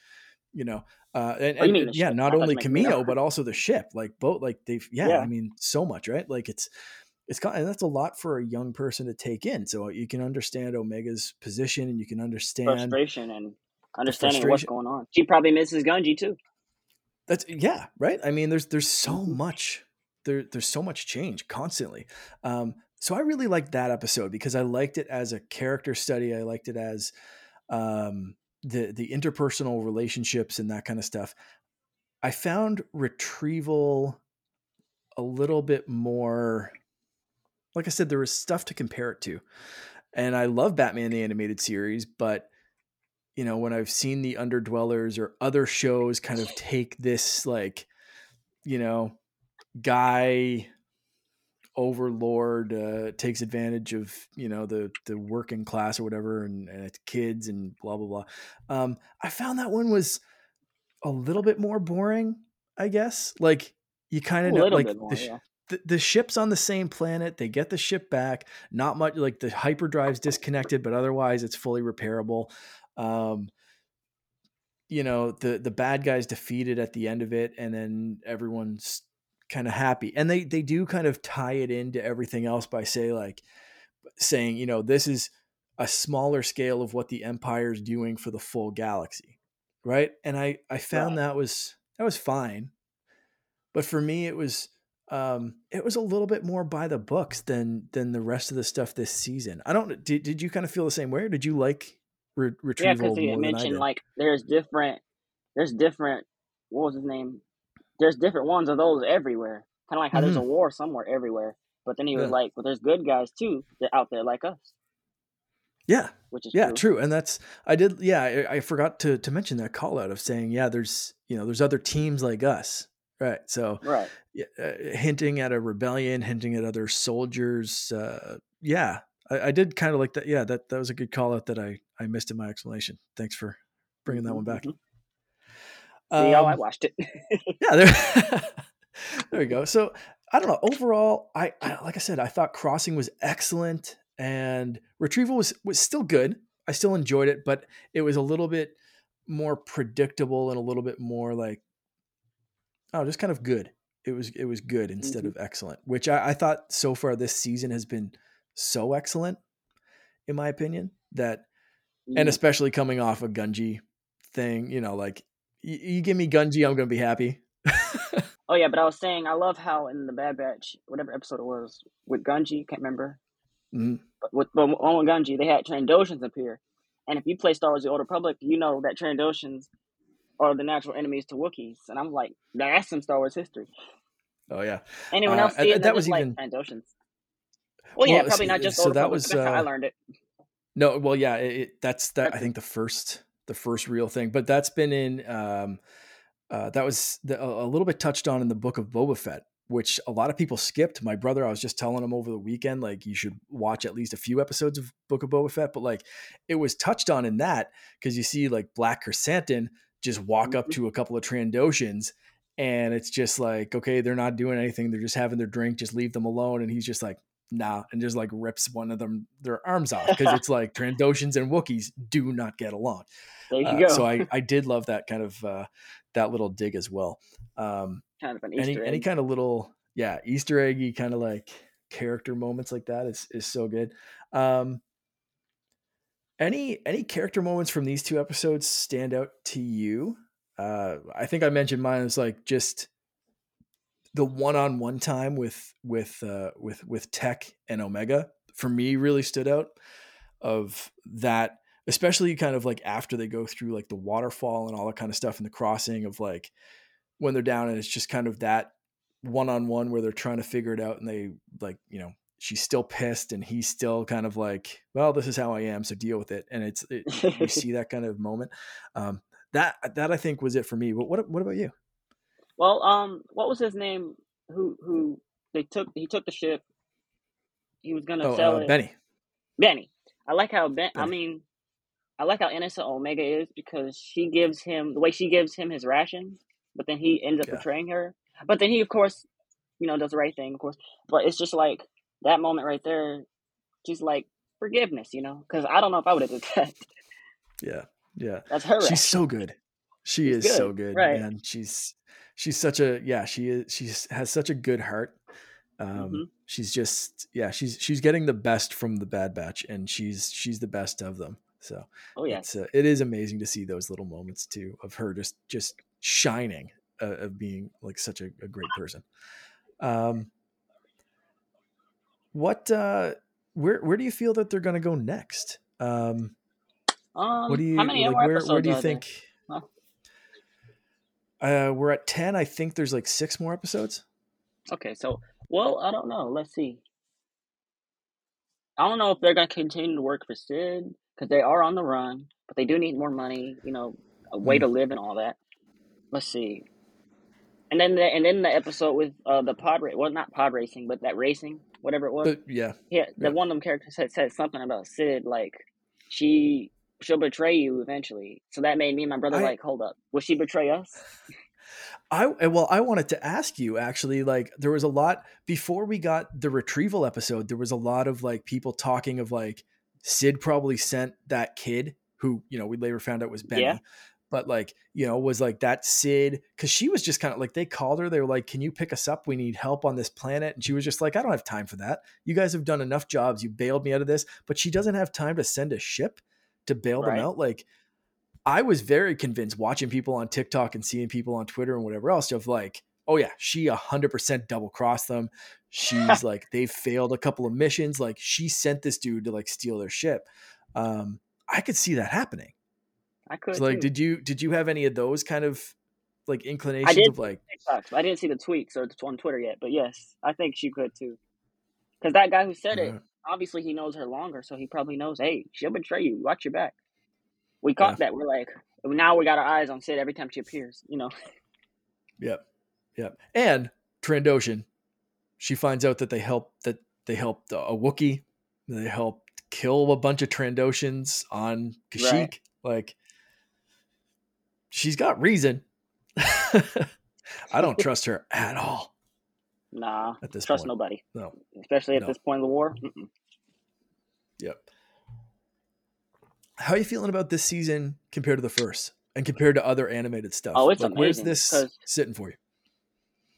you know, uh, and, Oh, you and yeah, ship? Not thought only Camino. Camino, but also the ship. Like both, like they've, yeah, Yeah. I mean, so much, right? Like it's, it's got, and that's a lot for a young person to take in. So you can understand Omega's position, and you can understand Frustration and understanding what's going on. She probably misses Gungi too. That's yeah, right. I mean, there's there's so much there there's so much change constantly. Um, so I really liked that episode because I liked it as a character study. I liked it as um, the the interpersonal relationships and that kind of stuff. I found retrieval a little bit more. Like I said, there was stuff to compare it to, and I love Batman the animated series, but you know when I've seen the Underdwellers or other shows kind of take this like you know guy overlord uh, takes advantage of you know the the working class or whatever and, and it's kids and blah blah blah. Um i found that one was a little bit more boring i guess. Like you kind of know like more, the, yeah. the, the ship's on the same planet they get the ship back. Not much like the hyperdrive's disconnected but otherwise it's fully repairable um you know the the bad guys defeated at the end of it and then everyone's kind of happy. And they they do kind of tie it into everything else by say like saying you know this is a smaller scale of what the empire's doing for the full galaxy right? And i i found Right. that was that was fine. But for me it was um it was a little bit more by the books than than the rest of the stuff this season. I don't did, did you kind of feel the same way or did you like re- Yeah, because he more than i mentioned like there's different, there's different. What was his name? There's different ones of those everywhere. Kind of like how there's a Mhm. war somewhere everywhere. But then he was Yeah. like, "But there's good guys too that out there like us," yeah which is Yeah, true. true. And that's I did. Yeah, I, I forgot to to mention that call out of saying, yeah, there's you know there's other teams like us, right? So Right. uh, hinting at a rebellion, hinting at other soldiers. Uh, yeah, I, I did kind of like that. Yeah, that that was a good call out that I I missed in my explanation. Thanks for bringing that hmm one back. hmm See, y'all, I Um, watched it. yeah, there, there we go. So I don't know. Overall, I, I like I said, I thought Crossing was excellent, and Retrieval was was still good. I still enjoyed it, but it was a little bit more predictable and a little bit more like oh, just kind of good. It was it was good instead hmm of excellent, which I, I thought so far this season has been so excellent, in my opinion. That and especially coming off a Gungi thing, you know, like you, you give me Gungi, I'm gonna be happy. Oh yeah, but I was saying I love how in the Bad Batch, whatever episode it was with Gungi, can't remember, Mhm. but with but on with Gungi, they had Trandoshans appear, and if you play Star Wars: The Old Republic, you know that Trandoshans are the natural enemies to Wookiees, and I'm like, that's some Star Wars history. Oh yeah. Anyone Uh, else see it? that was like even Trandoshans. Well, yeah, well. probably not just so that was how I uh, learned it. no. Well, yeah. It, it, that's that. I think the first the first real thing, but that's been in. Um, uh, that was the, a, little bit touched on in the book of Boba Fett, which a lot of people skipped. My brother, I was just telling him over the weekend, like you should watch at least a few episodes of Book of Boba Fett, but like it was touched on in that because you see like Black Krrsantan just walk up Mhm. to a couple of Trandoshans. And it's just like, okay, they're not doing anything. They're just having their drink. Just leave them alone. And he's just like, nah, and just like rips one of them their arms off because it's like Trandoshans and Wookiees do not get along. there you Uh, go. so I I did love that kind of uh, that little dig as well. Um, kind of an any Easter any egg. kind of little yeah Easter eggy kind of like character moments like that is is so good. Um, any any character moments from these two episodes stand out to you? Uh, I think I mentioned mine was like just the one-on-one time with with uh, with with Tech and Omega for me really stood out. Of that, especially kind of like after they go through like the waterfall and all that kind of stuff in the crossing of like when they're down and it's just kind of that one-on-one where they're trying to figure it out and they like you know she's still pissed and he's still kind of like well this is how i am so deal with it. And it's it, you see that kind of moment. Um that that i think was it for me. But what what about you well, um, what was his name? Who who they took? He took the ship. He was gonna oh sell uh it. benny Benny. I like how Ben. I mean, I like how innocent Omega is because she gives him the way she gives him his rations, but then he ends up yeah betraying her. But then he, of course, you know, does the right thing, of course. But it's just like that moment right there, she's like forgiveness, you know, because I don't know if I would have did that. Yeah, yeah. That's her. She's so good. She She's is good, so good, right. man. She's she's such a yeah. She is she has such a good heart. Um, Mhm. She's just yeah. She's she's getting the best from the Bad Batch, and she's she's the best of them. So Oh yeah, it's uh, it is amazing to see those little moments too of her just just shining uh, of being like such a, a great person. Um, what uh, where where do you feel that they're going to go next? Um, Um, what do you how many like? Where where do you think? Uh, we're at ten. I think there's like six more episodes. Okay, so well, I don't know. Let's see. I don't know if they're gonna continue to work for Cid because they are on the run, but they do need more money. You know, a way Mm. to live and all that. Let's see. And then the, and then the episode with uh the pod race, well not pod racing, but that racing, whatever it was. But yeah, Yeah, Yeah. the one of them characters had said something about Cid, like she she'll betray you eventually. So that made me and my brother I- like, hold up, will she betray us? I well, I wanted to ask you actually. Like, there was a lot before we got the retrieval episode. There was a lot of like people talking of like Cid probably sent that kid who you know we later found out was Benny. Yeah. But like you know was like that Cid because she was just kind of like they called her. They were like, "Can you pick us up? We need help on this planet." And she was just like, "I don't have time for that. You guys have done enough jobs. You bailed me out of this." But she doesn't have time to send a ship to bail Right. them out. Like I was very convinced watching people on TikTok and seeing people on Twitter and whatever else of like, oh yeah, she a hundred percent double crossed them. She's like, they've failed a couple of missions. Like she sent this dude to like steal their ship. Um, I could see that happening. I could. So like, too. did you did you have any of those kind of like inclinations of like, TikToks. I didn't see the tweets or on Twitter yet, but yes, I think she could too. Because that guy who said it, Yeah. Obviously he knows her longer, so he probably knows, hey, she'll betray you. Watch your back. We caught that. We're like, now we got our eyes on Cid every time she appears. You know, Yep. Yep. And Trandoshan, she finds out that they helped that they helped a Wookiee. They helped kill a bunch of Trandoshans on Kashyyyk. Right. Like she's got reason. I don't trust her at all nah, at this trust point. nobody, No. especially at No. this point in the war. Mm-mm. Yep. How are you feeling about this season compared to the first and compared to other animated stuff? Oh, it's like, where's this sitting for you?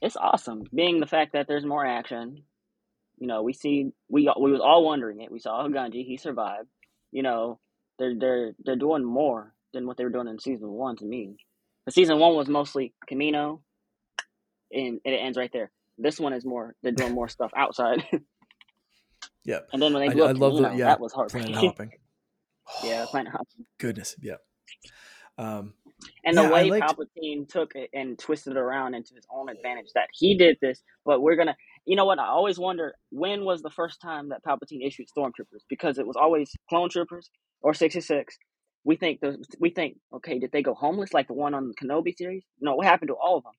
It's awesome, being the fact that there's more action. You know, we see we we was all wondering it. We saw Gungi, he survived. You know, they're they're they're doing more than what they were doing in season one to me. The season one was mostly Camino, and it ends right there. This one is more they're doing more stuff outside. Yep. and then when they I, blew I up love Camino, the yeah that was planet heartbreaking. hopping. yeah, Planet Hopping. Goodness, yeah. Um, And the I way liked- Palpatine took it and twisted it around into his own advantage that he did this, but we're gonna you know what, I always wonder when was the first time that Palpatine issued stormtroopers? Because it was always clone troopers or sixty six. We think those we think, okay, did they go homeless like the one on the Kenobi series? No, what happened to all of them?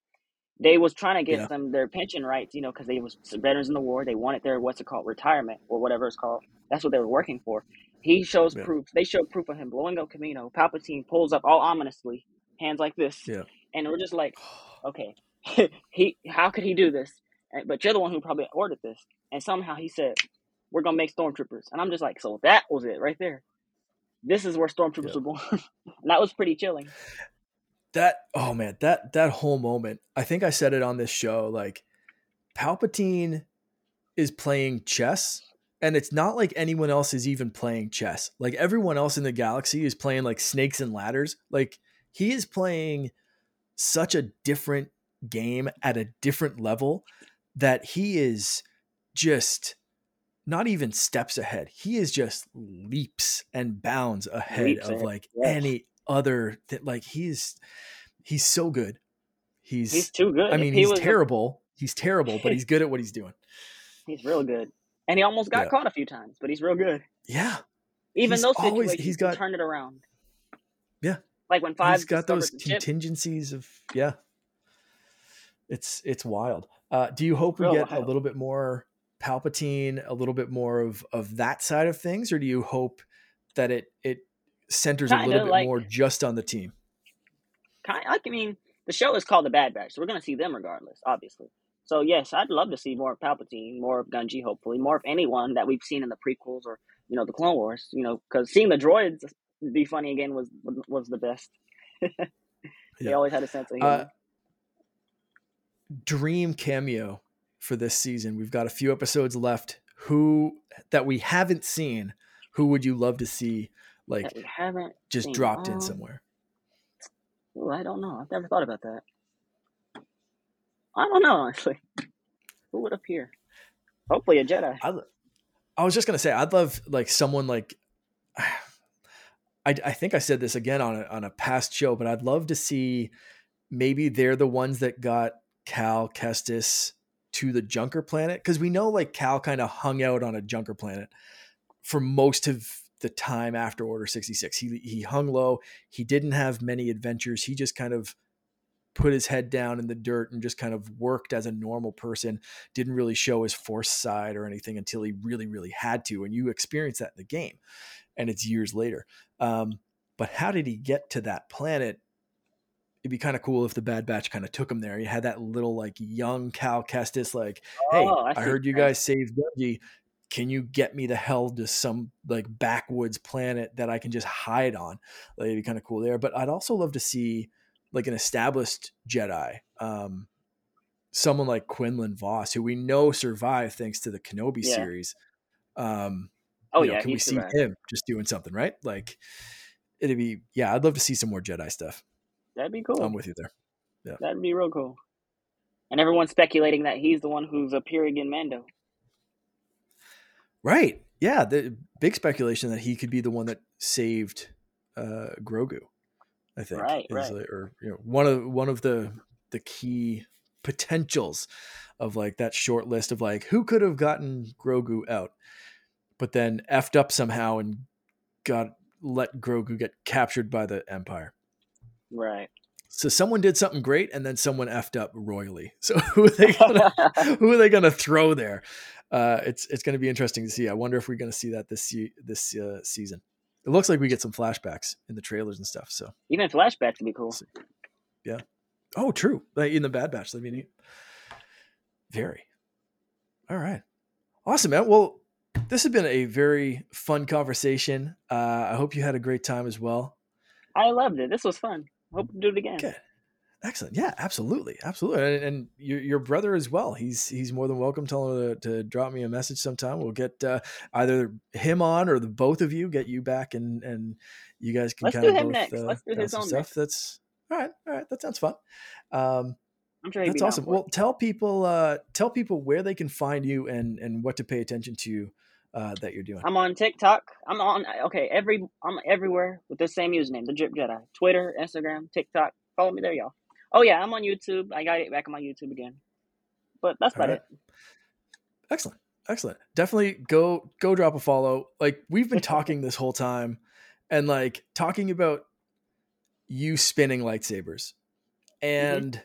They was trying to get Yeah. them their pension rights, you know, because they was veterans in the war. They wanted their what's it called, retirement or whatever it's called. That's what they were working for. He shows Yeah. proof. They show proof of him blowing up Camino. Palpatine pulls up all ominously, hands like this, Yeah. and we're just like, okay, he how could he do this? And, but you're the one who probably ordered this, and somehow he said, "We're gonna make stormtroopers," and I'm just like, so that was it right there. This is where stormtroopers Yeah. were born, and that was pretty chilling. That oh man that that whole moment i think i said it on this show like palpatine is playing chess and it's not like anyone else is even playing chess. Like everyone else in the galaxy is playing like snakes and ladders. Like he is playing such a different game at a different level that he is just not even steps ahead. He is just leaps and bounds ahead Leaps of ahead, like any other th- like he's he's so good he's, He's too good. i mean he he's was a- terrible he's terrible but he's good at what he's doing he's real good, and he almost got Yeah. caught a few times, but he's real good. yeah Even He's those always- situations, he's he got- turned it around. Yeah. like when five he's got those discovered the ship, contingencies of yeah it's it's wild uh do you hope we Real get a little bit more palpatine a little bit more of of that side of things or do you hope that it it centers a Kinda little bit like- more just on the team kind I mean, the show is called The Bad Batch, so we're gonna see them regardless, obviously. So yes, I'd love to see more of Palpatine, more of Gungi, hopefully, more of anyone that we've seen in the prequels or you know the Clone Wars. You know, because seeing the droids be funny again was was the best. they yeah. always had a sense of humor. Uh, dream cameo for this season. We've got a few episodes left. Who that we haven't seen? Who would you love to see? Like haven't just dropped um, in somewhere. Ooh, I don't know. I've never thought about that. I don't know honestly. Who would appear? Hopefully a Jedi. I, I was just gonna say I'd love like someone like I, I think I said this again on a, on a past show, but I'd love to see maybe they're the ones that got Cal Kestis to the Junker planet because we know like Cal kind of hung out on a Junker planet for most of the time after Order 66. He he hung low. He didn't have many adventures. He just kind of put his head down in the dirt and just kind of worked as a normal person. Didn't really show his force side or anything until he really really had to and you experience that in the game. And it's years later. Um, but how did he get to that planet it'd be kind of cool if the Bad Batch kind of took him there. He had that little like young Cal Kestis, like, "Hey, oh, I, I heard you guys saved Gungi. Can you get me the hell to some like backwoods planet that I can just hide on?" Like, it'd be kind of cool there. But I'd also love to see like an established Jedi, um, someone like Quinlan Vos, who we know survived thanks to the Kenobi yeah. series. Um, oh yeah, know, can we survived. see him just doing something right? Like, it'd be yeah. I'd love to see some more Jedi stuff. That'd be cool. I'm with you there. Yeah. That'd be real cool. And everyone's speculating that he's the one who's appearing in Mando. Right. Yeah. The big speculation that he could be the one that saved uh, Grogu. I think. Right. right. Like, or you know, one of one of the the key potentials of like that short list of like who could have gotten Grogu out, but then effed up somehow and got let Grogu get captured by the Empire. Right. So someone did something great, and then someone effed up royally. So who are they gonna, who are they going to throw there? Uh, it's it's going to be interesting to see. I wonder if we're going to see that this this uh, season. It looks like we get some flashbacks in the trailers and stuff. So even flashbacks would be cool. Yeah. Oh, true. Like in the Bad Batch, that'd be neat. Very. All right. Awesome, man. Well, this has been a very fun conversation. Uh, I hope you had a great time as well. I loved it. This was fun. Hope to do it again. Good. Excellent. Yeah, absolutely, absolutely. And, and, your your brother as well. He's he's more than welcome. Tell him to, to drop me a message sometime. We'll get uh, either him on or the both of you get you back, and and you guys can kind of both next. Uh, Let's do his own stuff. Next. That's all right. All right. That sounds fun. Um, I'm sure that's awesome. Well, tell people uh, tell people where they can find you and and what to pay attention to uh, that you're doing? I'm on TikTok. I'm on okay every I'm everywhere with the same username, the Drip Jedi. Twitter, Instagram, TikTok. Follow me there, y'all. Oh yeah, I'm on YouTube. I got it back on my YouTube again. But that's about right. it. Excellent, excellent. Definitely go go drop a follow. Like we've been talking this whole time, and like talking about you spinning lightsabers, mm-hmm. and. Mm-hmm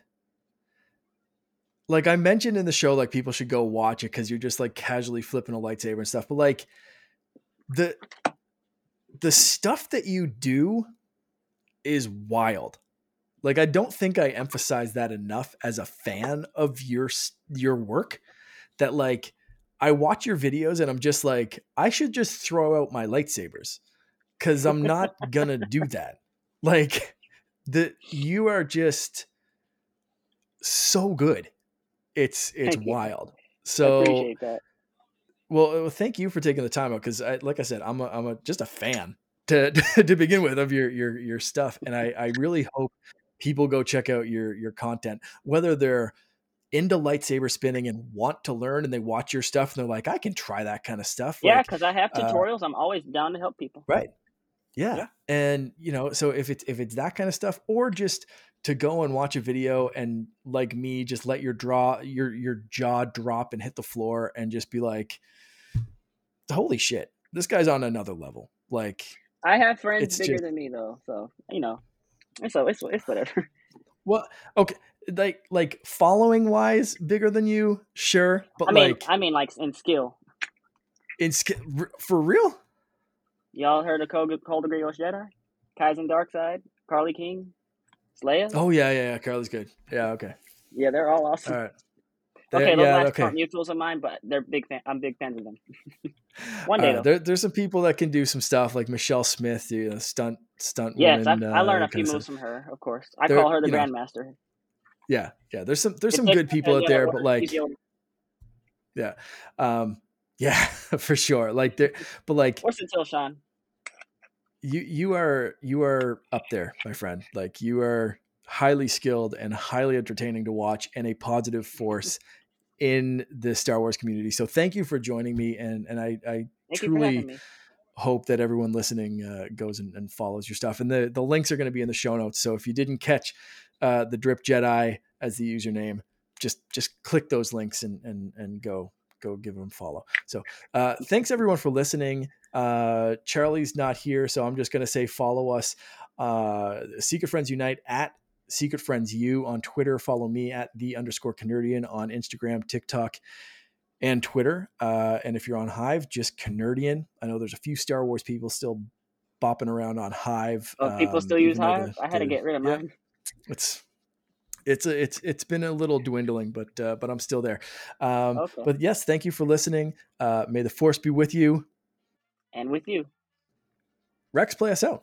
like I mentioned in the show, like people should go watch it because you're just like casually flipping a lightsaber and stuff. But like the the stuff that you do is wild. Like I don't think I emphasize that enough as a fan of your your work. That like I watch your videos and I'm just like I should just throw out my lightsabers because I'm not gonna do that. Like the you are just so good it's it's thank wild. You. So Well, thank you for taking the time out because, like I said, I'm a, I'm a, just a fan to to begin with of your your your stuff, and I I really hope people go check out your your content, whether they're into lightsaber spinning and want to learn and they watch your stuff and they're like, I can try that kind of stuff. Yeah, because like, I have uh tutorials. Uh, I'm always down to help people. Right. Yeah. yeah. And you know, so if it's if it's that kind of stuff, or just to go and watch a video and like me just let your draw your your jaw drop and hit the floor and just be like holy shit this guy's on another level like i have friends bigger just, than me though so you know so it's, it's whatever well okay like like following wise bigger than you sure but i mean like i mean like in skill in skill for real y'all heard of Code of Great Jedi Kaizen Darkside Carly King Leia? Oh yeah, yeah, yeah. Carly's good. Yeah, okay. Yeah, they're all awesome. All right. Okay, those yeah, last okay. aren't mutuals of mine, but they're big fan. I'm big fans of them. One day Uh, though. there, there's some people that can do some stuff like Michelle Smith, you stunt stunt Yes, I, woman. I learned uh, a few moves from her. Of course, I They're- call her the you know, grandmaster. Yeah, yeah. There's some there's It some good people out there, but like the um yeah for sure like there but like or Centil Sean. you you are you are up there my friend like you are highly skilled and highly entertaining to watch and a positive force in the star wars community. So thank you for joining me and and i i Thank you for truly hope that everyone listening uh, goes and, and follows your stuff. And the the links are going to be in the show notes. So if you didn't catch uh the drip jedi as the username just just click those links and and and go go give them a follow. So uh thanks everyone for listening. Uh charlie's not here so i'm just going to say follow us uh secret friends unite at secret friends u on twitter follow me at the underscore canardian on instagram tiktok and twitter uh and if you're on hive just canardian i know there's a few star wars people still bopping around on hive Oh, people um, still use Hive. the- I had to get rid of yeah, mine. it's it's a, it's it's been a little dwindling but uh, but i'm still there um Okay. but yes thank you for listening uh may the force be with you And with you. rex play us out